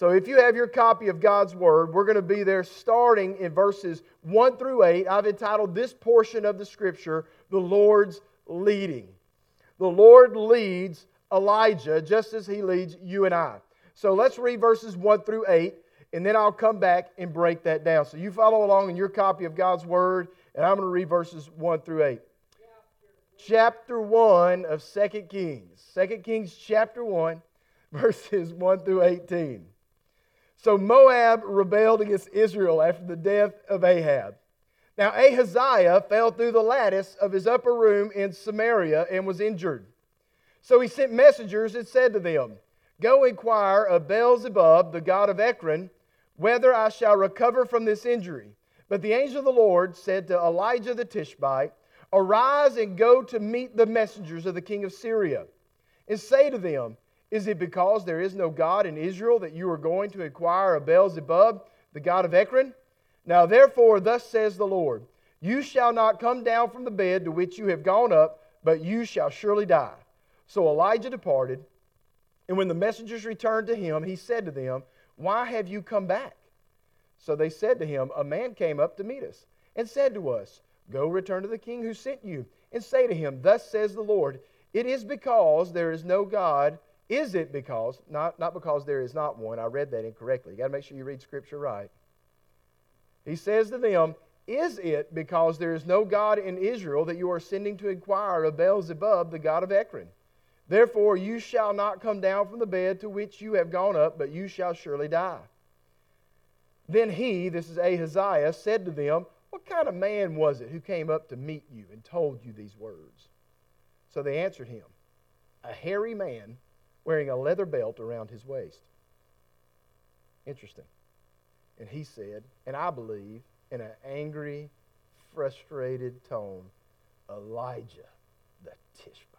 So if you have your copy of God's Word, we're going to be there starting in verses 1 through 8. I've entitled this portion of the Scripture, The Lord's Leading. The Lord leads Elijah just as he leads you and I. So let's read verses 1 through 8, and then I'll come back and break that down. So you follow along in your copy of God's Word, and I'm going to read verses 1 through 8. Chapter 1 of 2 Kings. 2 Kings chapter 1, verses 1 through 18. So Moab rebelled against Israel after the death of Ahab. Now Ahaziah fell through the lattice of his upper room in Samaria and was injured. So he sent messengers and said to them, Go inquire of Beelzebub, the god of Ekron, whether I shall recover from this injury. But the angel of the Lord said to Elijah the Tishbite, Arise and go to meet the messengers of the king of Syria, and say to them, Is it because there is no God in Israel that you are going to inquire of Beelzebub, the god of Ekron? Now therefore, thus says the Lord, You shall not come down from the bed to which you have gone up, but you shall surely die. So Elijah departed and when the messengers returned to him, he said to them, Why have you come back? So they said to him, A man came up to meet us and said to us, Go return to the king who sent you, and say to him, Thus says the Lord, It is because there is no God. Is it because, not, not because there is not one, I read that incorrectly. You got to make sure you read Scripture right. He says to them, Is it because there is no God in Israel that you are sending to inquire of Beelzebub, the god of Ekron? Therefore, you shall not come down from the bed to which you have gone up, but you shall surely die. Then he, this is Ahaziah, said to them, What kind of man was it who came up to meet you and told you these words? So they answered him, A hairy man wearing a leather belt around his waist. Interesting. And he said, and I believe, in an angry, frustrated tone, Elijah the Tishbite.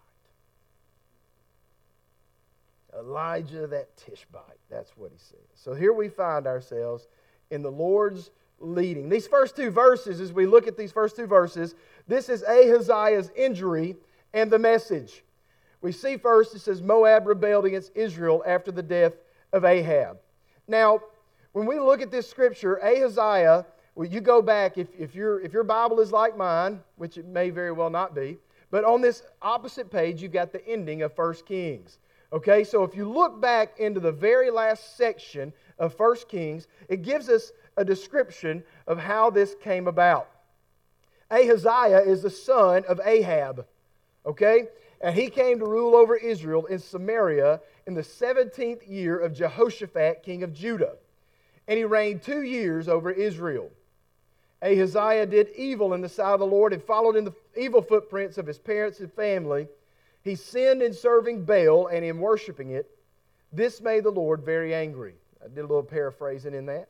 Elijah that Tishbite. That's what he says. So here we find ourselves in the Lord's leading. These first two verses, as we look at these first two verses, this is Ahaziah's injury and the message. We see first it says Moab rebelled against Israel after the death of Ahab. Now, when we look at this scripture, Ahaziah, well, you go back, if, if, your, if your Bible is like mine, which it may very well not be, but on this opposite page, you've got the ending of 1 Kings. Okay, so if you look back into the very last section of 1 Kings, it gives us a description of how this came about. Ahaziah is the son of Ahab. Okay? And he came to rule over Israel in Samaria in the 17th year of Jehoshaphat, king of Judah. And he reigned two years over Israel. Ahaziah did evil in the sight of the Lord and followed in the evil footprints of his parents and family he sinned in serving Baal and in worshiping it. This made the Lord very angry. I did a little paraphrasing in that.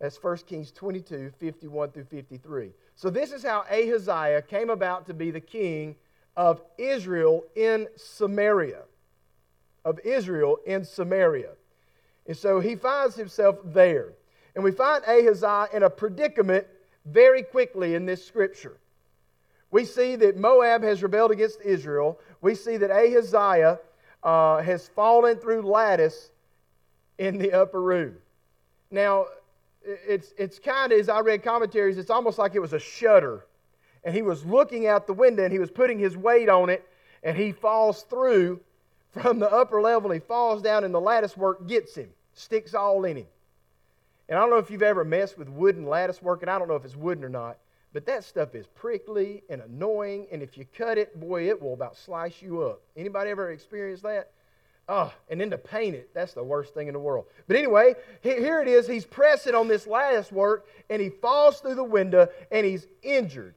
That's 1 Kings 22, 51 through 53. So, this is how Ahaziah came about to be the king of Israel in Samaria. Of Israel in Samaria. And so he finds himself there. And we find Ahaziah in a predicament very quickly in this scripture. We see that Moab has rebelled against Israel. We see that Ahaziah uh, has fallen through lattice in the upper room. Now, it's, it's kind of, as I read commentaries, it's almost like it was a shutter. And he was looking out the window and he was putting his weight on it and he falls through from the upper level. He falls down and the lattice work gets him, sticks all in him. And I don't know if you've ever messed with wooden lattice work, and I don't know if it's wooden or not. But that stuff is prickly and annoying, and if you cut it, boy, it will about slice you up. Anybody ever experienced that? Oh, and then to paint it, that's the worst thing in the world. But anyway, here it is. He's pressing on this last work, and he falls through the window, and he's injured.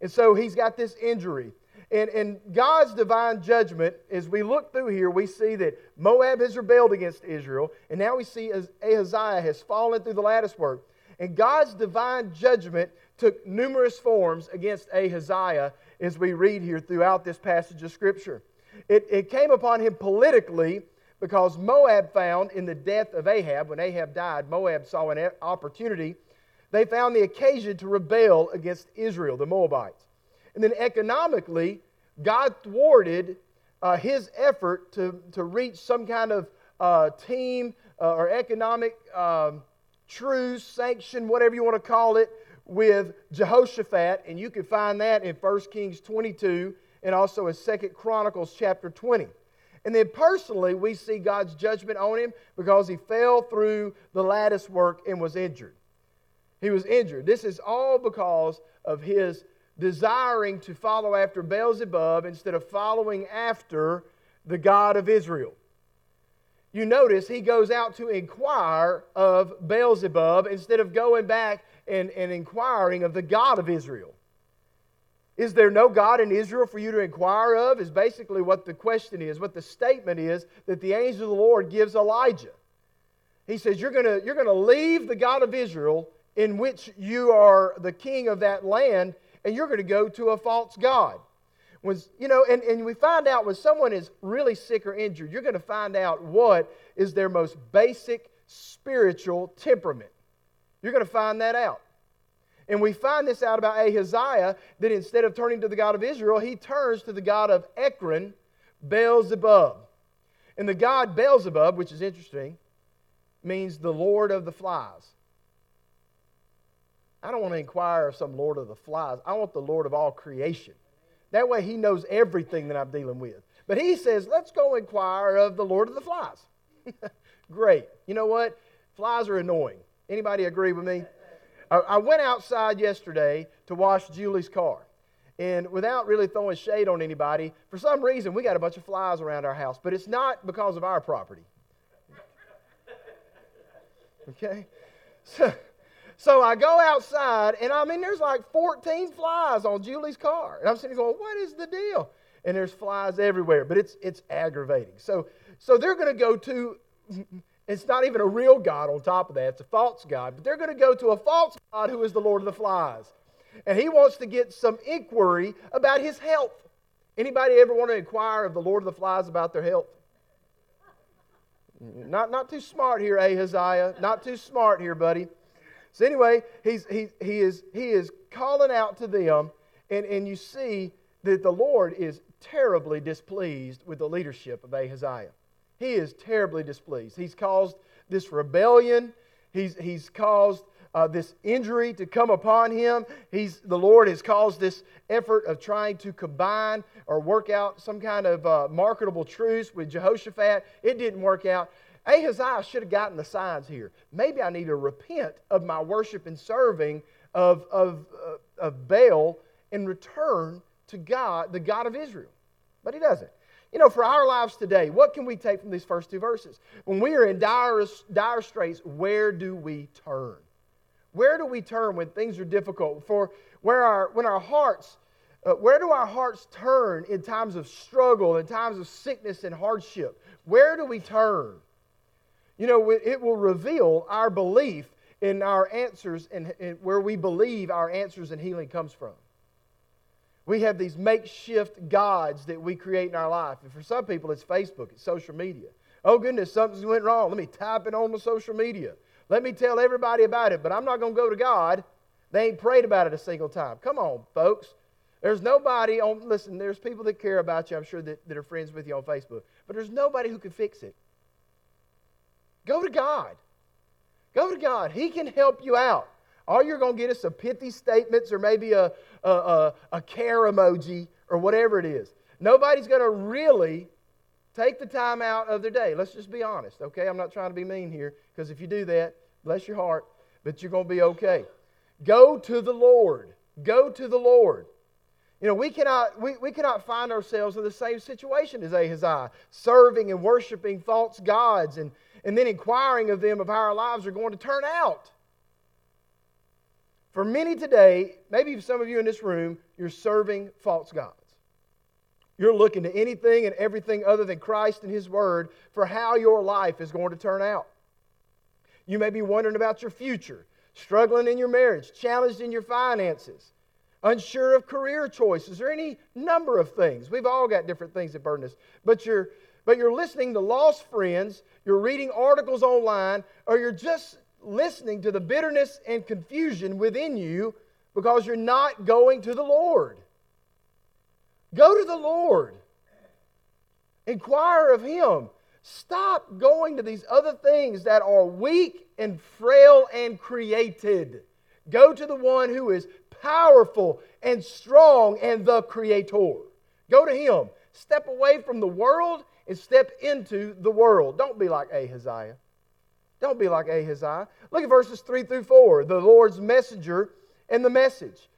And so he's got this injury. And, and God's divine judgment, as we look through here, we see that Moab has rebelled against Israel, and now we see Ahaziah has fallen through the lattice work. And God's divine judgment took numerous forms against Ahaziah, as we read here throughout this passage of Scripture. It, it came upon him politically because Moab found in the death of Ahab, when Ahab died, Moab saw an opportunity. They found the occasion to rebel against Israel, the Moabites. And then economically, God thwarted uh, his effort to, to reach some kind of uh, team uh, or economic um, truce, sanction, whatever you want to call it, with Jehoshaphat, and you can find that in 1 Kings 22 and also in 2 Chronicles chapter 20. And then personally, we see God's judgment on him because he fell through the lattice work and was injured. He was injured. This is all because of his desiring to follow after Beelzebub instead of following after the God of Israel. You notice he goes out to inquire of Beelzebub instead of going back and, and inquiring of the God of Israel. Is there no God in Israel for you to inquire of? Is basically what the question is, what the statement is that the angel of the Lord gives Elijah. He says, You're going you're going to leave the God of Israel, in which you are the king of that land, and you're going to go to a false God. When, you know, and, and we find out when someone is really sick or injured, you're going to find out what is their most basic spiritual temperament. You're going to find that out. And we find this out about Ahaziah that instead of turning to the God of Israel, he turns to the God of Ekron, Beelzebub. And the God Beelzebub, which is interesting, means the Lord of the flies. I don't want to inquire of some Lord of the flies. I want the Lord of all creation. That way he knows everything that I'm dealing with. But he says, let's go inquire of the Lord of the flies. Great. You know what? Flies are annoying. Anybody agree with me? I went outside yesterday to wash Julie's car. And without really throwing shade on anybody, for some reason we got a bunch of flies around our house, but it's not because of our property. Okay? So, so I go outside, and I mean, there's like 14 flies on Julie's car. And I'm sitting going, what is the deal? And there's flies everywhere, but it's, it's aggravating. So, so they're going to go to it's not even a real God on top of that, it's a false God. But they're going to go to a false God who is the Lord of the flies. And he wants to get some inquiry about his health. Anybody ever want to inquire of the Lord of the flies about their health? Not, not too smart here, Ahaziah. Not too smart here, buddy. So anyway, he's, he, he, is, he is calling out to them, and, and you see that the Lord is terribly displeased with the leadership of Ahaziah. He is terribly displeased. He's caused this rebellion, he's, he's caused uh, this injury to come upon him. He's, the Lord has caused this effort of trying to combine or work out some kind of uh, marketable truce with Jehoshaphat. It didn't work out. Ahaziah should have gotten the signs here. Maybe I need to repent of my worship and serving of, of, uh, of Baal and return to God, the God of Israel. But he doesn't. You know, for our lives today, what can we take from these first two verses? When we are in dire, dire straits, where do we turn? Where do we turn when things are difficult? For where our, when our hearts, uh, where do our hearts turn in times of struggle, in times of sickness and hardship? Where do we turn? You know, it will reveal our belief in our answers and, and where we believe our answers and healing comes from. We have these makeshift gods that we create in our life. And for some people, it's Facebook, it's social media. Oh, goodness, something went wrong. Let me type it on the social media. Let me tell everybody about it, but I'm not going to go to God. They ain't prayed about it a single time. Come on, folks. There's nobody on, listen, there's people that care about you, I'm sure, that, that are friends with you on Facebook, but there's nobody who can fix it. Go to God. Go to God. He can help you out. All you're going to get is some pithy statements or maybe a, a, a, a care emoji or whatever it is. Nobody's going to really take the time out of their day. Let's just be honest, okay? I'm not trying to be mean here because if you do that, bless your heart, but you're going to be okay. Go to the Lord. Go to the Lord. You know, we cannot, we, we cannot find ourselves in the same situation as Ahaziah, serving and worshiping false gods and, and then inquiring of them of how our lives are going to turn out. For many today, maybe some of you in this room, you're serving false gods. You're looking to anything and everything other than Christ and His Word for how your life is going to turn out. You may be wondering about your future, struggling in your marriage, challenged in your finances, unsure of career choices, or any number of things. We've all got different things that burden us. But you're, but you're listening to lost friends, you're reading articles online, or you're just listening to the bitterness and confusion within you because you're not going to the Lord. Go to the Lord. Inquire of Him. Stop going to these other things that are weak and frail and created. Go to the one who is powerful and strong and the creator. Go to him. Step away from the world and step into the world. Don't be like Ahaziah. Don't be like Ahaziah. Look at verses 3 through 4. The Lord's messenger and the message.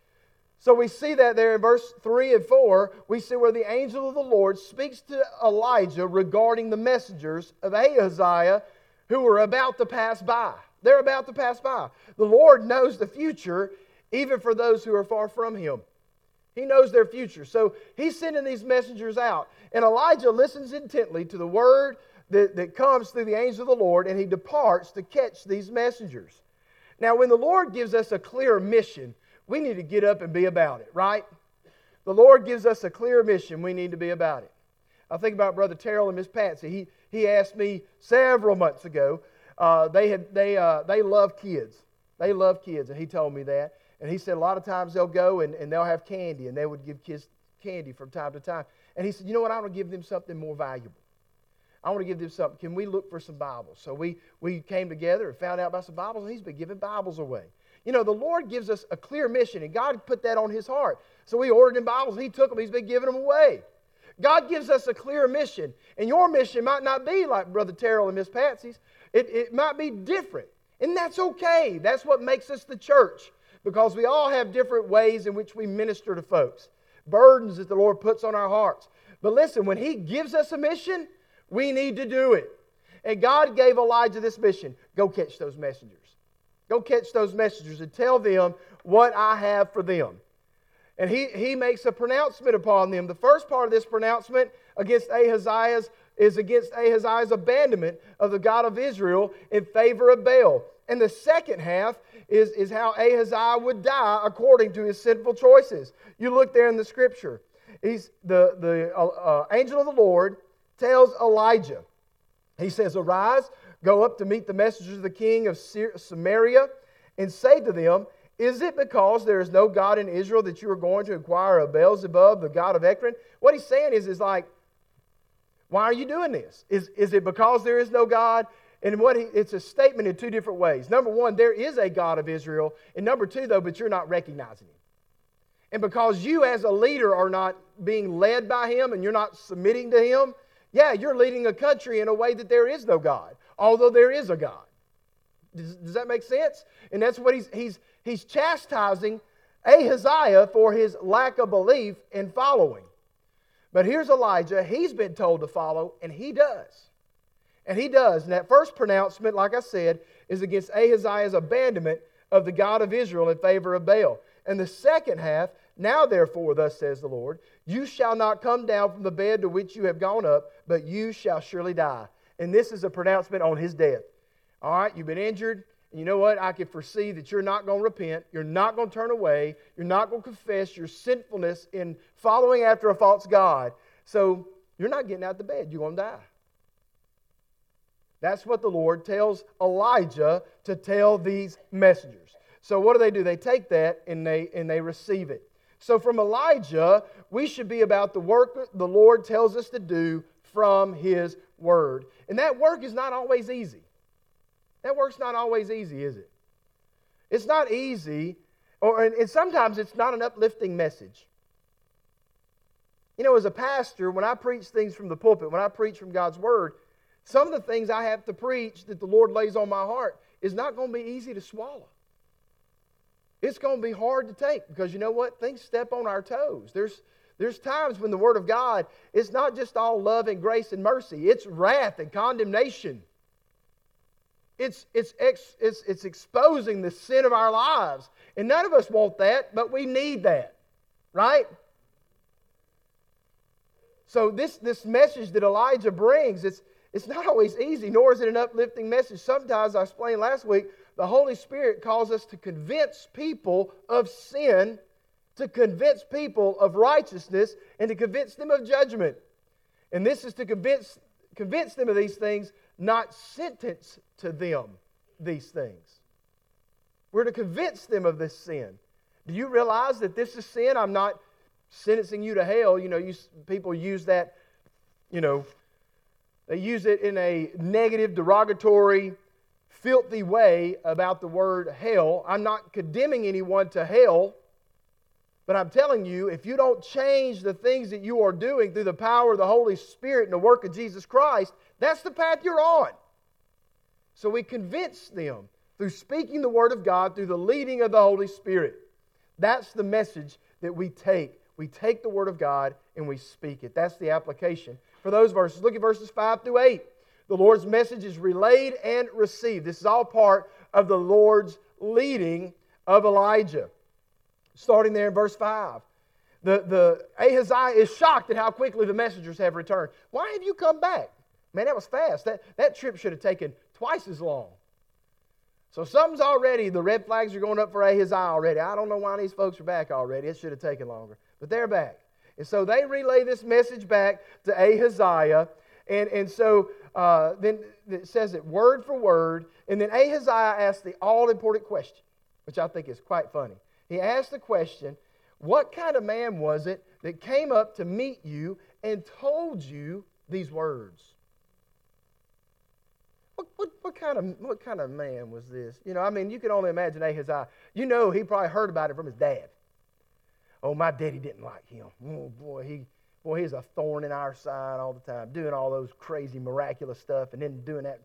So we see that there in verse 3 and 4, we see where the angel of the Lord speaks to Elijah regarding the messengers of Ahaziah who were about to pass by. They're about to pass by. The Lord knows the future, even for those who are far from him. He knows their future. So he's sending these messengers out. And Elijah listens intently to the word that, that comes through the angel of the Lord, and he departs to catch these messengers. Now, when the Lord gives us a clear mission, we need to get up and be about it, right? The Lord gives us a clear mission, we need to be about it. I think about Brother Terrell and Miss Patsy. He, he asked me several months ago, uh, they, had, they, uh, they love kids. They love kids, and he told me that. And he said a lot of times they'll go and, and they'll have candy, and they would give kids candy from time to time. And he said, You know what? I want to give them something more valuable. I want to give them something. Can we look for some Bibles? So we, we came together and found out about some Bibles, and he's been giving Bibles away. You know, the Lord gives us a clear mission, and God put that on his heart. So we ordered him Bibles, he took them, he's been giving them away. God gives us a clear mission, and your mission might not be like Brother Terrell and Miss Patsy's. It, it might be different, and that's okay. That's what makes us the church, because we all have different ways in which we minister to folks, burdens that the Lord puts on our hearts. But listen, when He gives us a mission, we need to do it. And God gave Elijah this mission go catch those messengers. Go catch those messengers and tell them what I have for them. And he, he makes a pronouncement upon them. The first part of this pronouncement against Ahaziah's is against Ahaziah's abandonment of the God of Israel in favor of Baal. And the second half is, is how Ahaziah would die according to his sinful choices. You look there in the scripture. He's the, the uh, uh, angel of the Lord tells Elijah, he says, Arise, go up to meet the messengers of the king of Samaria, and say to them, Is it because there is no God in Israel that you are going to inquire of Beelzebub, the God of Ekron? What he's saying is, is like, why are you doing this? Is, is it because there is no God? And what he, it's a statement in two different ways. Number one, there is a God of Israel. And number two, though, but you're not recognizing him. And because you as a leader are not being led by him and you're not submitting to him, yeah, you're leading a country in a way that there is no God, although there is a God. Does, does that make sense? And that's what he's, he's, he's chastising Ahaziah for his lack of belief in following. But here's Elijah. He's been told to follow, and he does. And he does. And that first pronouncement, like I said, is against Ahaziah's abandonment of the God of Israel in favor of Baal. And the second half, now therefore, thus says the Lord, you shall not come down from the bed to which you have gone up, but you shall surely die. And this is a pronouncement on his death. All right, you've been injured. And you know what? I can foresee that you're not going to repent. You're not going to turn away. You're not going to confess your sinfulness in following after a false God. So you're not getting out of the bed. You're going to die. That's what the Lord tells Elijah to tell these messengers. So what do they do? They take that and they and they receive it. So from Elijah, we should be about the work the Lord tells us to do from his word. And that work is not always easy. That work's not always easy, is it? It's not easy, or, and sometimes it's not an uplifting message. You know, as a pastor, when I preach things from the pulpit, when I preach from God's Word, some of the things I have to preach that the Lord lays on my heart is not going to be easy to swallow. It's going to be hard to take because you know what? Things step on our toes. There's, there's times when the Word of God is not just all love and grace and mercy, it's wrath and condemnation. It's, it's, ex, it's, it's exposing the sin of our lives. And none of us want that, but we need that, right? So, this, this message that Elijah brings, it's, it's not always easy, nor is it an uplifting message. Sometimes, I explained last week, the Holy Spirit calls us to convince people of sin, to convince people of righteousness, and to convince them of judgment. And this is to convince, convince them of these things not sentence to them these things. We're to convince them of this sin. Do you realize that this is sin? I'm not sentencing you to hell. You know, you, people use that, you know, They use it in a negative, derogatory, filthy way about the word hell. I'm not condemning anyone to hell, but I'm telling you, if you don't change the things that you are doing through the power of the Holy Spirit and the work of Jesus Christ, that's the path you're on. So we convince them through speaking the Word of God, through the leading of the Holy Spirit. That's the message that we take. We take the Word of God and we speak it. That's the application for those verses. Look at verses 5 through 8. The Lord's message is relayed and received. This is all part of the Lord's leading of Elijah. Starting there in verse 5. The, the Ahaziah is shocked at how quickly the messengers have returned. Why have you come back? Man, that was fast. That, that trip should have taken twice as long. So something's already, the red flags are going up for Ahaziah already. I don't know why these folks are back already. It should have taken longer. But they're back. And so they relay this message back to Ahaziah. And, and so uh, then it says it word for word. And then Ahaziah asks the all important question, which I think is quite funny. He asked the question, What kind of man was it that came up to meet you and told you these words? What, what, what, kind of, what kind of man was this? You know, I mean, you can only imagine Ahaziah. You know, he probably heard about it from his dad. Oh, my daddy didn't like him. Oh, boy, he, boy, he's a thorn in our side all the time, doing all those crazy, miraculous stuff, and then doing that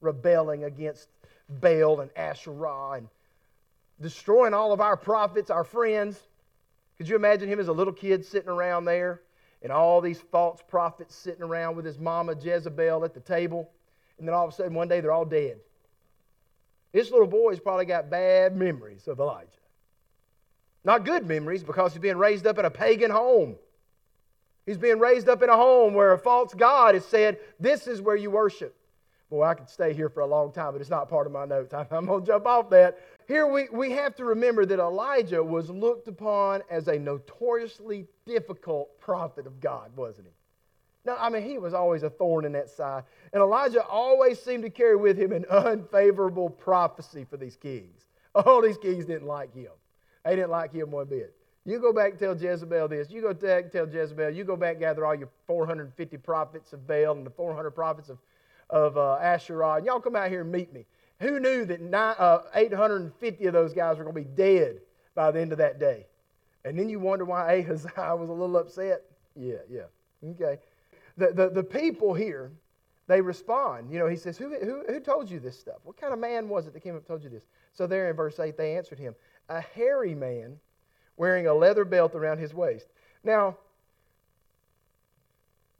rebelling against Baal and Asherah and destroying all of our prophets, our friends. Could you imagine him as a little kid sitting around there and all these false prophets sitting around with his mama Jezebel at the table? And then all of a sudden, one day, they're all dead. This little boy's probably got bad memories of Elijah. Not good memories because he's being raised up in a pagan home. He's being raised up in a home where a false God has said, This is where you worship. Boy, I could stay here for a long time, but it's not part of my notes. I'm, going to jump off that. Here we, we have to remember that Elijah was looked upon as a notoriously difficult prophet of God, wasn't he? No, I mean, he was always a thorn in that side. And Elijah always seemed to carry with him an unfavorable prophecy for these kings. All these kings didn't like him. They didn't like him one bit. You go back and tell Jezebel this. You go back tell Jezebel. You go back and gather all your 450 prophets of Baal and the 400 prophets of, of uh, Asherah. And y'all come out here and meet me. Who knew that nine, uh, 850 of those guys were going to be dead by the end of that day? And then you wonder why Ahaziah was a little upset. Yeah, yeah. Okay. The, the, the people here, they respond. You know, he says, who, who, who told you this stuff? What kind of man was it that came up and told you this? So there in verse 8, they answered him, a hairy man wearing a leather belt around his waist. Now,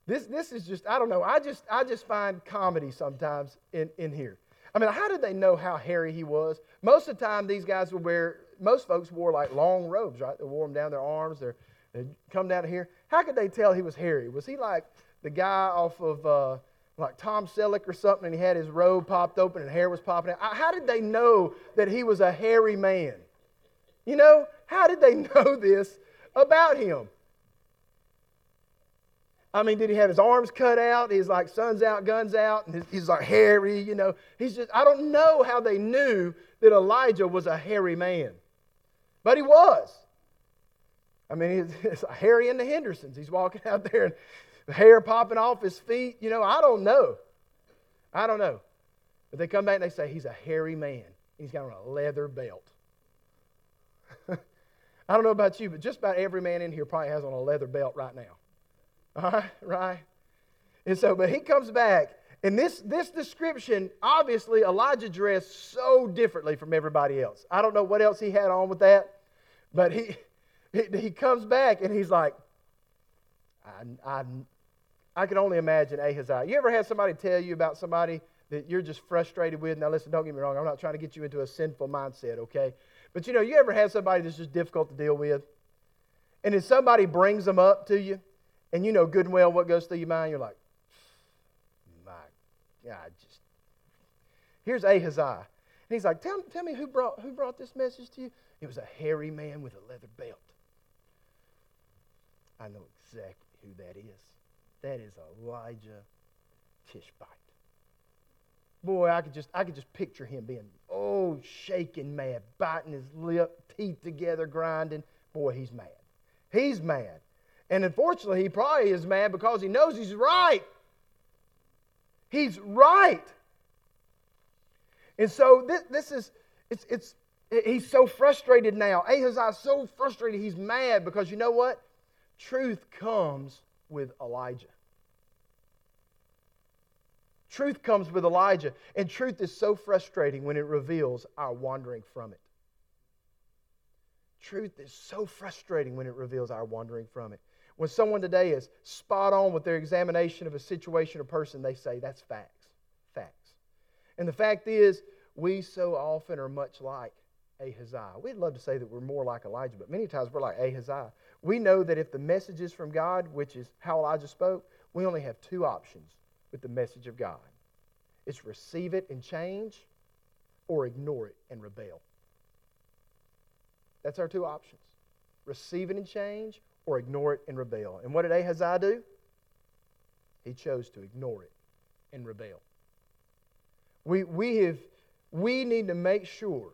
this, this is just, I don't know, I just, I just find comedy sometimes in, in here. I mean, how did they know how hairy he was? Most of the time, these guys would wear, most folks wore like long robes, right? They wore them down their arms, they would come down here. How could they tell he was hairy? Was he like the guy off of uh, like Tom Selleck or something, and he had his robe popped open and hair was popping out? How did they know that he was a hairy man? You know, how did they know this about him? I mean, did he have his arms cut out? He's like sun's out, guns out, and he's like hairy, you know. He's just, I don't know how they knew that Elijah was a hairy man. But he was. I mean, it's Harry and the Hendersons. He's walking out there and the hair popping off his feet. You know, I don't know. I don't know. But they come back and they say he's a hairy man. He's got on a leather belt. I don't know about you, but just about every man in here probably has on a leather belt right now. All right, right? And so, but he comes back, and this, this description, obviously, Elijah dressed so differently from everybody else. I don't know what else he had on with that, but he, he, comes back and he's like, I, I, I can only imagine Ahaziah. You ever had somebody tell you about somebody that you're just frustrated with? Now, listen, don't get me wrong. I'm not trying to get you into a sinful mindset, okay? But you know, you ever had somebody that's just difficult to deal with? And then somebody brings them up to you, and you know good and well what goes through your mind. You're like, my God, just. Here's Ahaziah. And he's like, tell, tell me who brought, who brought this message to you? It was a hairy man with a leather belt. I know exactly who that is. That is Elijah Tishbite. Boy, I could just I could just picture him being oh shaking mad, biting his lip, teeth together, grinding. Boy, he's mad. He's mad. And unfortunately, he probably is mad because he knows he's right. He's right. And so this, this is, it's, it's, he's so frustrated now. Ahaziah so frustrated. He's mad because you know what? Truth comes with Elijah. Truth comes with Elijah. And truth is so frustrating when it reveals our wandering from it. Truth is so frustrating when it reveals our wandering from it. When someone today is spot on with their examination of a situation or person, they say, that's facts. Facts. And the fact is, we so often are much like Ahaziah. We'd love to say that we're more like Elijah, but many times we're like Ahaziah. We know that if the message is from God, which is how Elijah spoke, we only have two options with the message of God it's receive it and change, or ignore it and rebel. That's our two options receive it and change, or ignore it and rebel. And what did Ahaziah do? He chose to ignore it and rebel. We, we, have, we need to make sure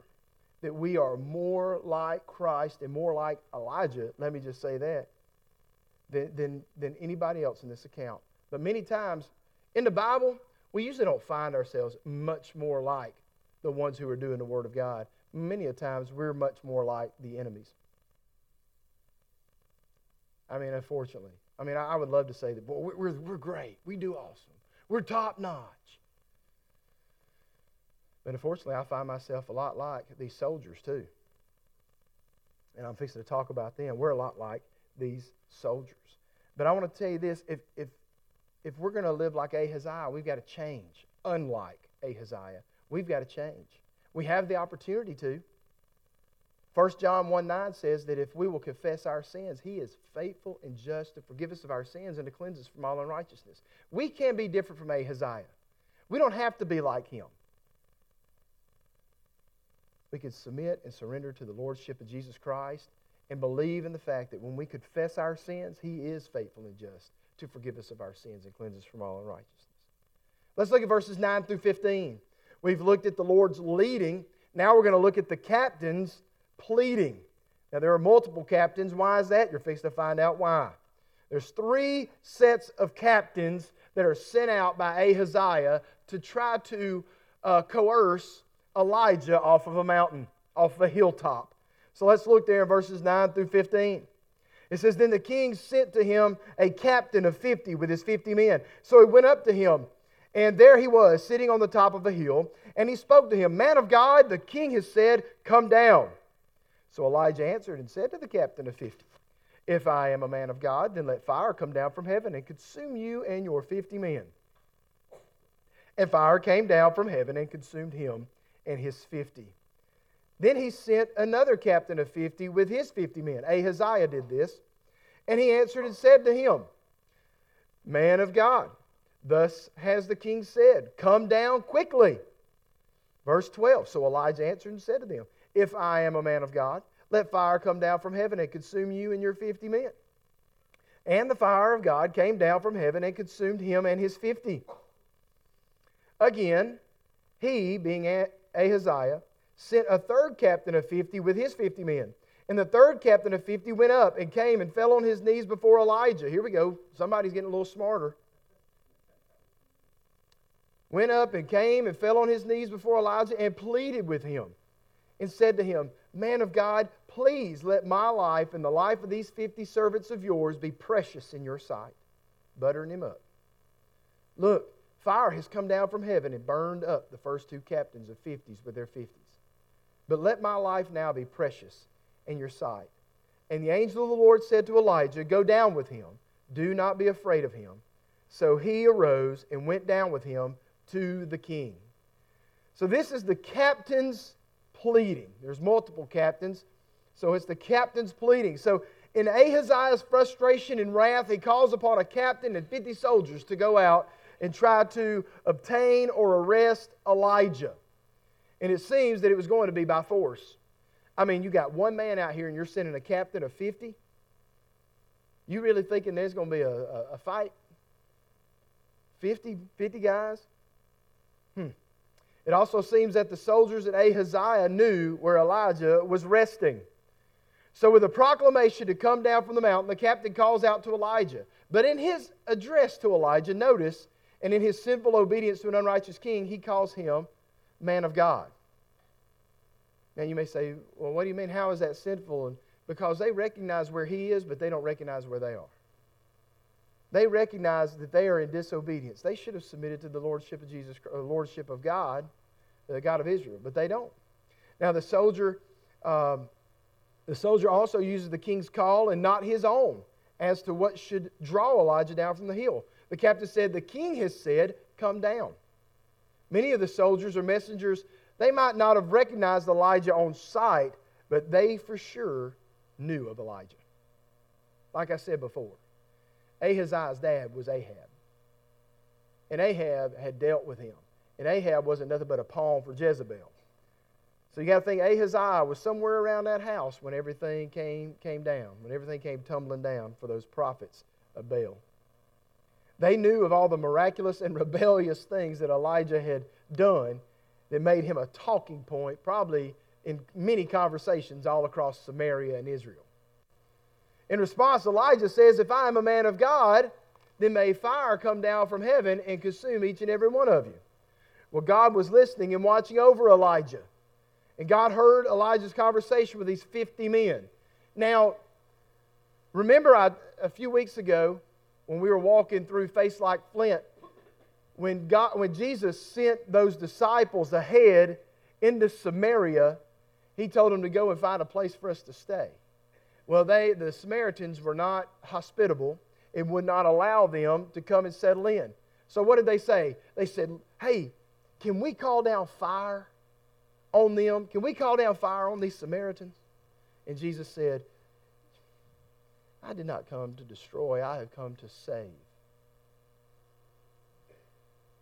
that we are more like Christ and more like Elijah, let me just say that, than, than, than anybody else in this account. But many times in the Bible, we usually don't find ourselves much more like the ones who are doing the Word of God. Many a times we're much more like the enemies. I mean, unfortunately. I mean, I, would love to say that, boy, we're, we're great. We do awesome. We're top notch. But unfortunately, I find myself a lot like these soldiers, too. And I'm fixing to talk about them. We're a lot like these soldiers. But I want to tell you this if, if, if we're going to live like Ahaziah, we've got to change. Unlike Ahaziah, we've got to change. We have the opportunity to. 1 John 1 9 says that if we will confess our sins, he is faithful and just to forgive us of our sins and to cleanse us from all unrighteousness. We can be different from Ahaziah. We don't have to be like him. We can submit and surrender to the Lordship of Jesus Christ and believe in the fact that when we confess our sins, he is faithful and just to forgive us of our sins and cleanse us from all unrighteousness. Let's look at verses 9 through 15. We've looked at the Lord's leading. Now we're going to look at the captain's pleading. Now, there are multiple captains. Why is that? You're fixed to find out why. There's three sets of captains that are sent out by Ahaziah to try to uh, coerce Elijah off of a mountain, off of a hilltop. So let's look there in verses 9 through 15. It says, Then the king sent to him a captain of 50 with his 50 men. So he went up to him, and there he was, sitting on the top of a hill. And he spoke to him, Man of God, the king has said, Come down. So Elijah answered and said to the captain of fifty, If I am a man of God, then let fire come down from heaven and consume you and your fifty men. And fire came down from heaven and consumed him and his fifty. Then he sent another captain of fifty with his fifty men. Ahaziah did this. And he answered and said to him, Man of God, thus has the king said, Come down quickly. Verse 12. So Elijah answered and said to them, if I am a man of God. Let fire come down from heaven and consume you and your fifty men. And the fire of God came down from heaven and consumed him and his fifty. Again, he, being Ahaziah, sent a third captain of fifty with his fifty men. And the third captain of fifty went up and came and fell on his knees before Elijah. Here we go. Somebody's getting a little smarter. Went up and came and fell on his knees before Elijah and pleaded with him and said to him, Man of God, please let my life and the life of these 50 servants of yours be precious in your sight. Buttering him up. Look, fire has come down from heaven and burned up the first two captains of 50s with their 50s. But let my life now be precious in your sight. And the angel of the Lord said to Elijah, Go down with him. Do not be afraid of him. So he arose and went down with him to the king. So this is the captain's pleading. There's multiple captains. So it's the captain's pleading. So in Ahaziah's frustration and wrath, he calls upon a captain and 50 soldiers to go out and try to obtain or arrest Elijah. And it seems that it was going to be by force. I mean, you got one man out here and you're sending a captain of 50? You really thinking there's going to be a, a, a fight? 50, 50 guys? Hmm. It also seems that the soldiers at Ahaziah knew where Elijah was resting. So, with a proclamation to come down from the mountain, the captain calls out to Elijah. But in his address to Elijah, notice And in his sinful obedience to an unrighteous king, he calls him man of God. Now you may say, well, what do you mean? How is that sinful? And because they recognize where he is, but they don't recognize where they are. They recognize that they are in disobedience. They should have submitted to the lordship of Jesus, uh, lordship of God, the God of Israel, but they don't. Now the soldier, um, the soldier also uses the king's call and not his own as to what should draw Elijah down from the hill. The captain said, "The king has said, come down." Many of the soldiers or messengers, they might not have recognized Elijah on sight, but they for sure knew of Elijah. Like I said before, Ahaziah's dad was Ahab. And Ahab had dealt with him. And Ahab wasn't nothing but a pawn for Jezebel. So you got to think Ahaziah was somewhere around that house when everything came, came down, when everything came tumbling down for those prophets of Baal. They knew of all the miraculous and rebellious things that Elijah had done that made him a talking point, probably in many conversations all across Samaria and Israel. In response, Elijah says, If I am a man of God, then may fire come down from heaven and consume each and every one of you. Well, God was listening and watching over Elijah. And God heard Elijah's conversation with these 50 men. Now, remember I, a few weeks ago when we were walking through Face Like Flint, when, God, when Jesus sent those disciples ahead into Samaria, he told them to go and find a place for us to stay. Well, they, the Samaritans were not hospitable and would not allow them to come and settle in. So what did they say? They said, Hey, can we call down fire on them? Can we call down fire on these Samaritans? And Jesus said, I did not come to destroy, I have come to save.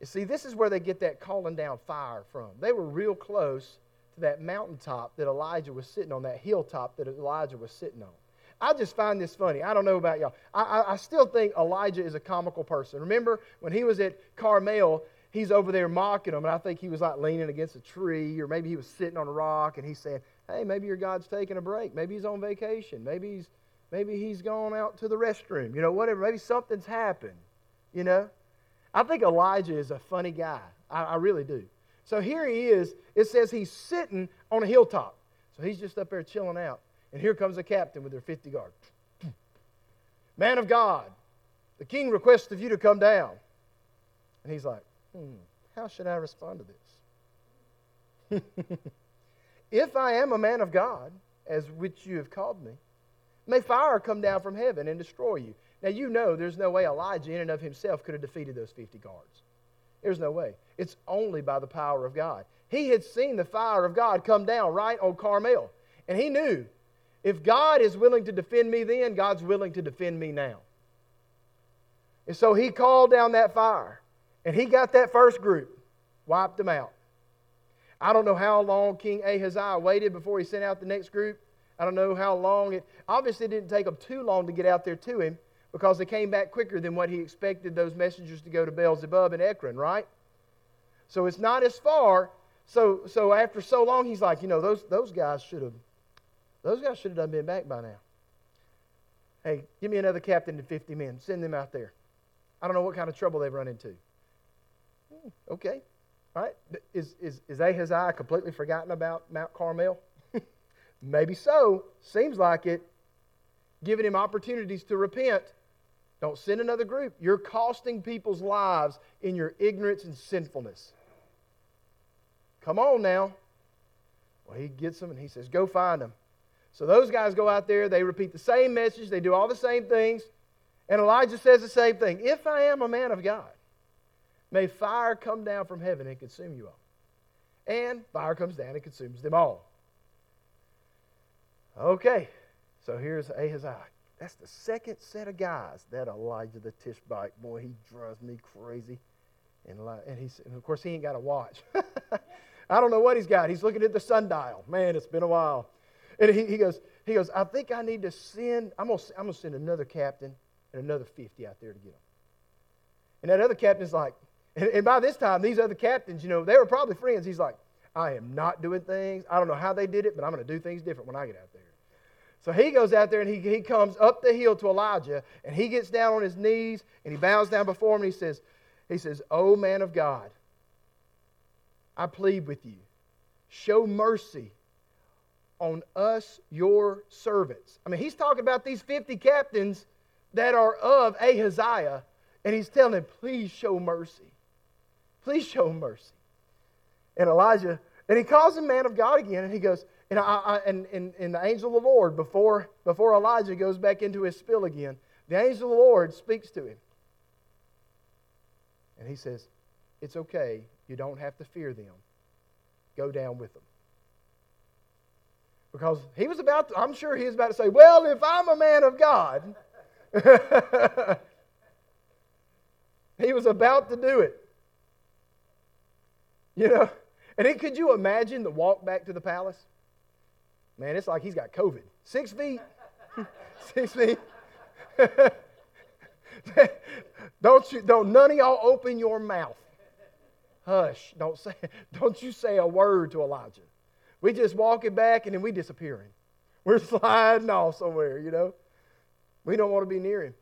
You see, this is where they get that calling down fire from. They were real close to that mountaintop that Elijah was sitting on, that hilltop that Elijah was sitting on. I just find this funny. I don't know about y'all. I, I, I, still think Elijah is a comical person. Remember when he was at Carmel, he's over there mocking them, and I think he was like leaning against a tree, or maybe he was sitting on a rock, and he's saying, "Hey, maybe your God's taking a break. Maybe he's on vacation. Maybe he's maybe he's gone out to the restroom. You know, whatever. Maybe something's happened. You know." I think Elijah is a funny guy. I, I really do. So here he is. It says he's sitting on a hilltop. So he's just up there chilling out. And here comes a captain with their 50 guard. Man of God, the king requests of you to come down. And he's like, hmm, how should I respond to this? if I am a man of God, as which you have called me, may fire come down from heaven and destroy you. Now, you know there's no way Elijah, in and of himself, could have defeated those 50 guards. There's no way. It's only by the power of God. He had seen the fire of God come down right on Carmel. And he knew if God is willing to defend me then, God's willing to defend me now. And so he called down that fire. And he got that first group, wiped them out. I don't know how long King Ahaziah waited before he sent out the next group. I don't know how long it obviously it didn't take them too long to get out there to him because they came back quicker than what he expected those messengers to go to Beelzebub and Ekron, right? So it's not as far. So, so after so long, he's like, you know, those, those guys should have, those guys should have done been back by now. Hey, give me another captain and 50 men. Send them out there. I don't know what kind of trouble they've run into. Hmm, okay. All right. Is, is, is Ahaziah completely forgotten about Mount Carmel? Maybe so. Seems like it. Giving him opportunities to repent. Don't send another group. You're costing people's lives in your ignorance and sinfulness. Come on now. Well, he gets them and he says, Go find them. So those guys go out there, they repeat the same message, they do all the same things. And Elijah says the same thing If I am a man of God, may fire come down from heaven and consume you all. And fire comes down and consumes them all. Okay, so here's Ahaziah. That's the second set of guys. That Elijah the Tishbite, boy, he drives me crazy. And, and, he's, and of course, he ain't got a watch. I don't know what he's got. He's looking at the sundial. Man, it's been a while. And he, he goes, he goes, I think I need to send, I'm going to I'm gonna send another captain and another 50 out there to get him. And that other captain's like, and, and by this time, these other captains, you know, they were probably friends. He's like, I am not doing things. I don't know how they did it, but I'm going to do things different when I get out there. So he goes out there and he, he comes up the hill to Elijah and he gets down on his knees and he bows down before him and he says, He says, O man of God, I plead with you, show mercy on us, your servants. I mean, he's talking about these 50 captains that are of Ahaziah, and he's telling them, please show mercy. Please show mercy. And Elijah, and he calls him man of God again, and he goes, and, I, I, and, and, and the angel of the Lord, before, before Elijah goes back into his spill again, the angel of the Lord speaks to him. And he says, It's okay. You don't have to fear them. Go down with them. Because he was about to, I'm sure he was about to say, Well, if I'm a man of God, he was about to do it. You know? And then could you imagine the walk back to the palace? Man, it's like he's got COVID. Six feet. Six feet. don't you don't none of y'all open your mouth. Hush. Don't say don't you say a word to Elijah. We just walking back and then we disappearing. We're sliding off somewhere, you know. We don't want to be near him.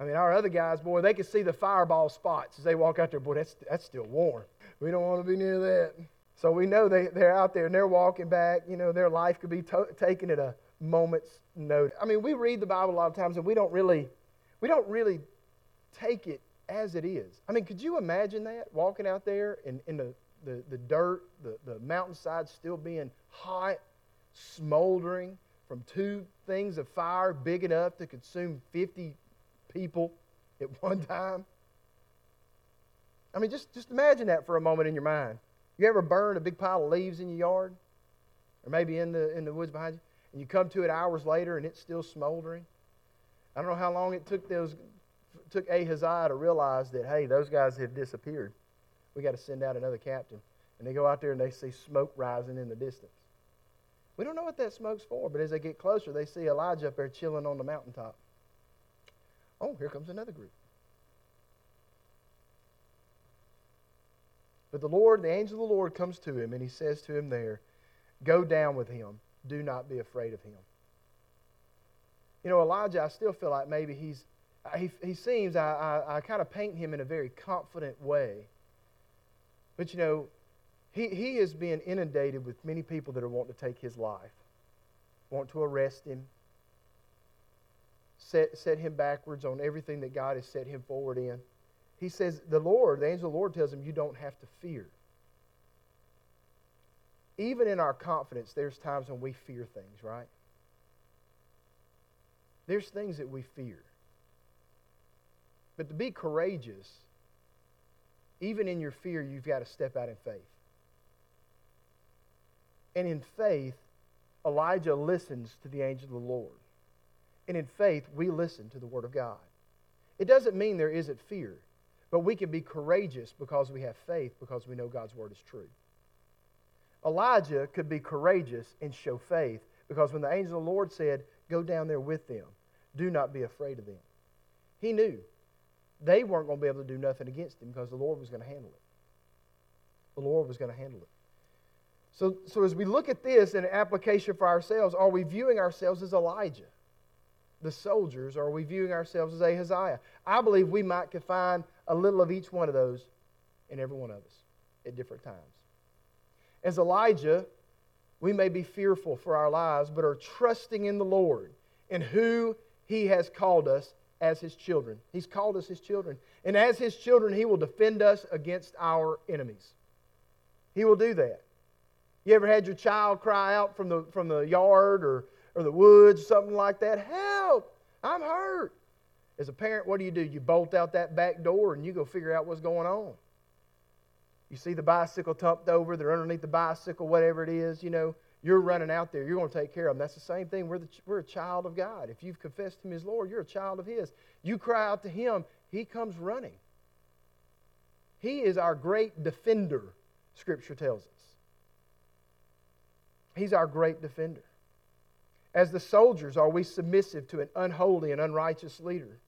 I mean, our other guys, boy, they can see the fireball spots as they walk out there. Boy, that's, that's still warm. We don't want to be near that. So we know they, they're out there and they're walking back. You know, their life could be to- taken at a moment's notice. I mean, we read the Bible a lot of times and we don't really, we don't really take it as it is. I mean, could you imagine that? Walking out there in, in the, the, the dirt, the, the mountainside still being hot, smoldering from two things of fire big enough to consume 50 people at one time? I mean, just, just imagine that for a moment in your mind. You ever burn a big pile of leaves in your yard? Or maybe in the, in the woods behind you? And you come to it hours later and it's still smoldering? I don't know how long it took those took Ahaziah to realize that, hey, those guys have disappeared. We got to send out another captain. And they go out there and they see smoke rising in the distance. We don't know what that smoke's for, but as they get closer, they see Elijah up there chilling on the mountaintop. Oh, here comes another group. But the Lord, the angel of the Lord comes to him and he says to him there, Go down with him. Do not be afraid of him. You know, Elijah, I still feel like maybe he's, uh, he, he seems, I, I, I kind of paint him in a very confident way. But you know, he, he is being inundated with many people that are wanting to take his life, want to arrest him, set, set him backwards on everything that God has set him forward in. He says, the Lord, the angel of the Lord tells him, you don't have to fear. Even in our confidence, there's times when we fear things, right? There's things that we fear. But to be courageous, even in your fear, you've got to step out in faith. And in faith, Elijah listens to the angel of the Lord. And in faith, we listen to the Word of God. It doesn't mean there isn't fear, but we can be courageous because we have faith, because we know God's Word is true. Elijah could be courageous and show faith because when the angel of the Lord said, Go down there with them, do not be afraid of them, he knew they weren't going to be able to do nothing against him because the Lord was going to handle it. The Lord was going to handle it. So, so as we look at this in application for ourselves, are we viewing ourselves as Elijah, the soldiers, or are we viewing ourselves as Ahaziah? I believe we might find a little of each one of those in every one of us at different times. As Elijah, we may be fearful for our lives, but are trusting in the Lord and who He has called us as His children. He's called us His children. And as His children, He will defend us against our enemies. He will do that. You ever had your child cry out from the, from the yard or, or the woods, something like that? Help! I'm hurt. As a parent, what do you do? You bolt out that back door and you go figure out what's going on. You see the bicycle tumped over, they're underneath the bicycle, whatever it is, you know, you're running out there. You're going to take care of them. That's the same thing. We're, the, we're a child of God. If you've confessed Him as Lord, you're a child of His. You cry out to Him, He comes running. He is our great defender, Scripture tells us. He's our great defender. As the soldiers, are we submissive to an unholy and unrighteous leader?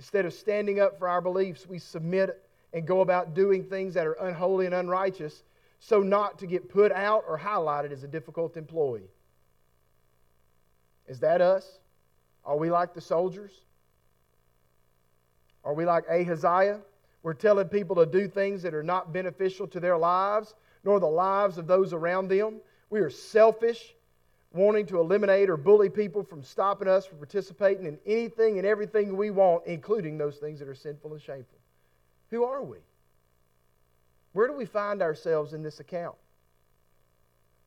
Instead of standing up for our beliefs, we submit and go about doing things that are unholy and unrighteous so not to get put out or highlighted as a difficult employee. Is that us? Are we like the soldiers? Are we like Ahaziah? We're telling people to do things that are not beneficial to their lives, nor the lives of those around them. We are selfish, wanting to eliminate or bully people from stopping us from participating in anything and everything we want, including those things that are sinful and shameful. Who are we? Where do we find ourselves in this account?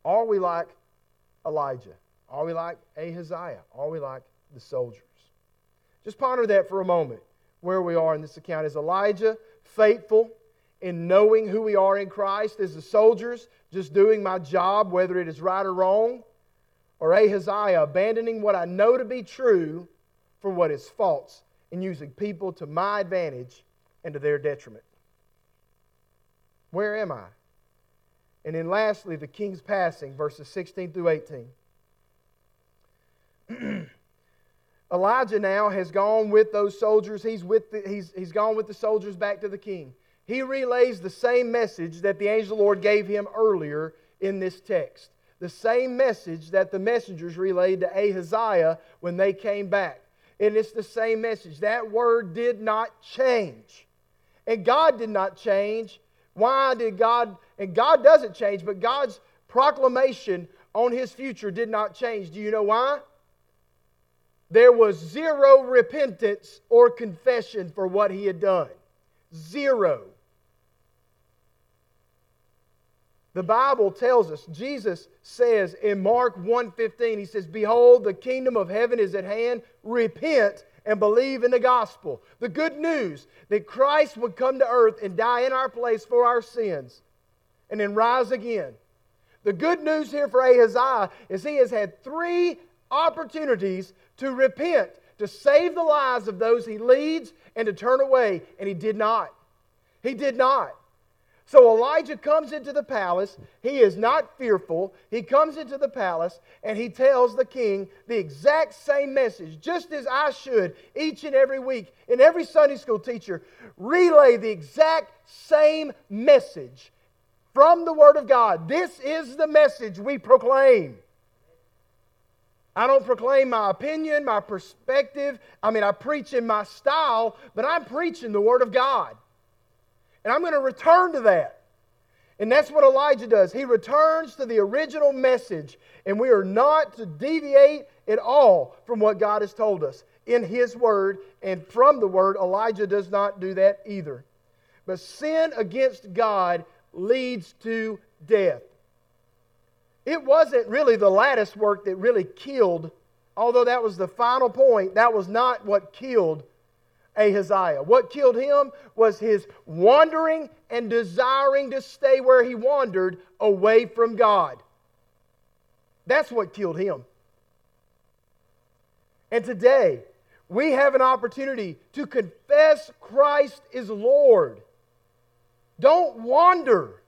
Are we like Elijah? Are we like Ahaziah? Are we like the soldiers? Just ponder that for a moment where we are in this account. Is Elijah faithful in knowing who we are in Christ? Is the soldiers just doing my job, whether it is right or wrong? Or Ahaziah abandoning what I know to be true for what is false and using people to my advantage and to their detriment? Where am I? And then lastly, the king's passing, verses 16 through 18. Elijah now has gone with those soldiers. He's, with the, he's, he's gone with the soldiers back to the king. He relays the same message that the angel of the Lord gave him earlier in this text. The same message that the messengers relayed to Ahaziah when they came back. And it's the same message. That word did not change. And God did not change. Why did God, and God doesn't change, but God's proclamation on his future did not change. Do you know why? There was zero repentance or confession for what he had done. Zero. The Bible tells us, Jesus says in Mark 1:15, he says, "Behold, the kingdom of heaven is at hand. Repent and believe in the gospel. The good news that Christ would come to earth and die in our place for our sins and then rise again. The good news here for Ahaziah is he has had three opportunities to repent, to save the lives of those he leads, and to turn away, and he did not. He did not. So Elijah comes into the palace. He is not fearful. He comes into the palace and he tells the king the exact same message, just as I should each and every week. And every Sunday school teacher relay the exact same message from the Word of God. This is the message we proclaim. I don't proclaim my opinion, my perspective. I mean, I preach in my style, but I'm preaching the Word of God. And I'm going to return to that. And that's what Elijah does. He returns to the original message, and we are not to deviate at all from what God has told us in His Word and from the Word. Elijah does not do that either. But sin against God leads to death. It wasn't really the lattice work that really killed, although that was the final point, that was not what killed Ahaziah. What killed him was his wandering and desiring to stay where he wandered away from God. That's what killed him. And today, we have an opportunity to confess Christ is Lord. Don't wander.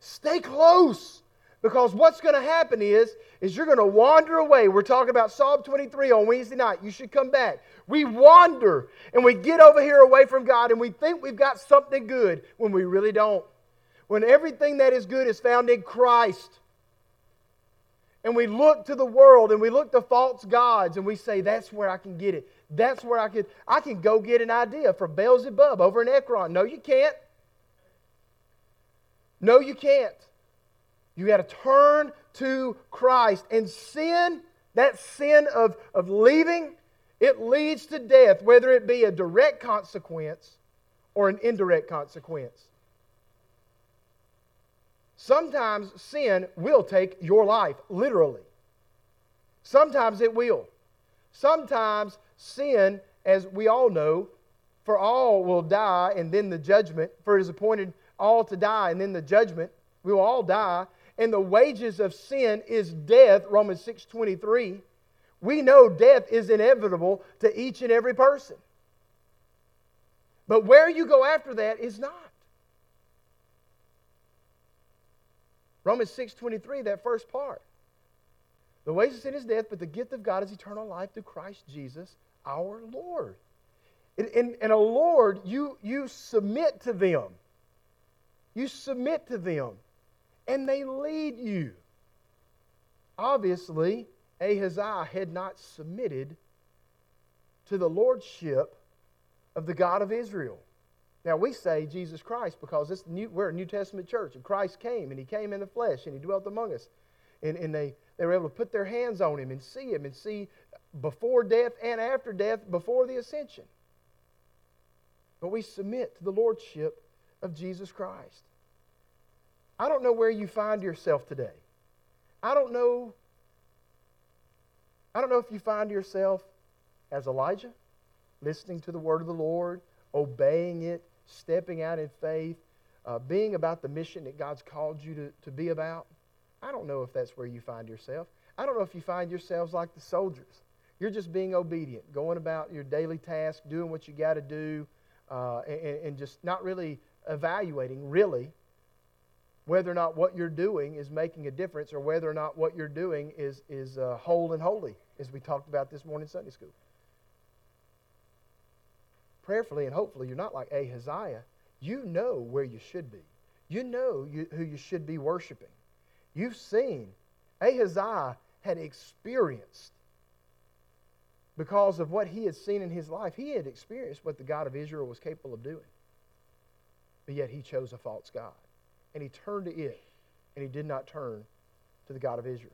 Stay close. Because what's going to happen is, is you're going to wander away. We're talking about Psalm 23 on Wednesday night. You should come back. We wander and we get over here away from God and we think we've got something good when we really don't. When everything that is good is found in Christ. And we look to the world and we look to false gods and we say, that's where I can get it. That's where I can I can go get an idea from Beelzebub over in Ekron. No, you can't. No, you can't. You got to turn to Christ. And sin, that sin of, of leaving, it leads to death, whether it be a direct consequence or an indirect consequence. Sometimes sin will take your life, literally. Sometimes it will. Sometimes sin, as we all know, for all will die and then the judgment, for it is appointed all to die and then the judgment. We will all die and the wages of sin is death, Romans 6:23. We know death is inevitable to each and every person. But where you go after that is not. Romans 6:23, that first part. The wages of sin is death, but the gift of God is eternal life through Christ Jesus, our Lord. And, and, and a Lord, you, you submit to them. You submit to them and they lead you. Obviously, Ahaziah had not submitted to the lordship of the God of Israel. Now, we say Jesus Christ because this new, we're a New Testament church, and Christ came, and He came in the flesh, and He dwelt among us. And, and they, they were able to put their hands on Him and see Him and see before death and after death, before the ascension. But we submit to the Lordship of Jesus Christ. I don't know where you find yourself today. I don't know. I don't know if you find yourself as Elijah, listening to the word of the Lord, obeying it, stepping out in faith, uh, being about the mission that God's called you to, to be about. I don't know if that's where you find yourself. I don't know if you find yourselves like the soldiers. You're just being obedient, going about your daily task, doing what you got to do, uh, and, and just not really evaluating, really, whether or not what you're doing is making a difference or whether or not what you're doing is, is uh, whole and holy, as we talked about this morning in Sunday school. Prayerfully and hopefully, you're not like Ahaziah. You know where you should be, you know you, who you should be worshiping. You've seen. Ahaziah had experienced because of what he had seen in his life. He had experienced what the God of Israel was capable of doing. But yet he chose a false God. And he turned to it, and he did not turn to the God of Israel.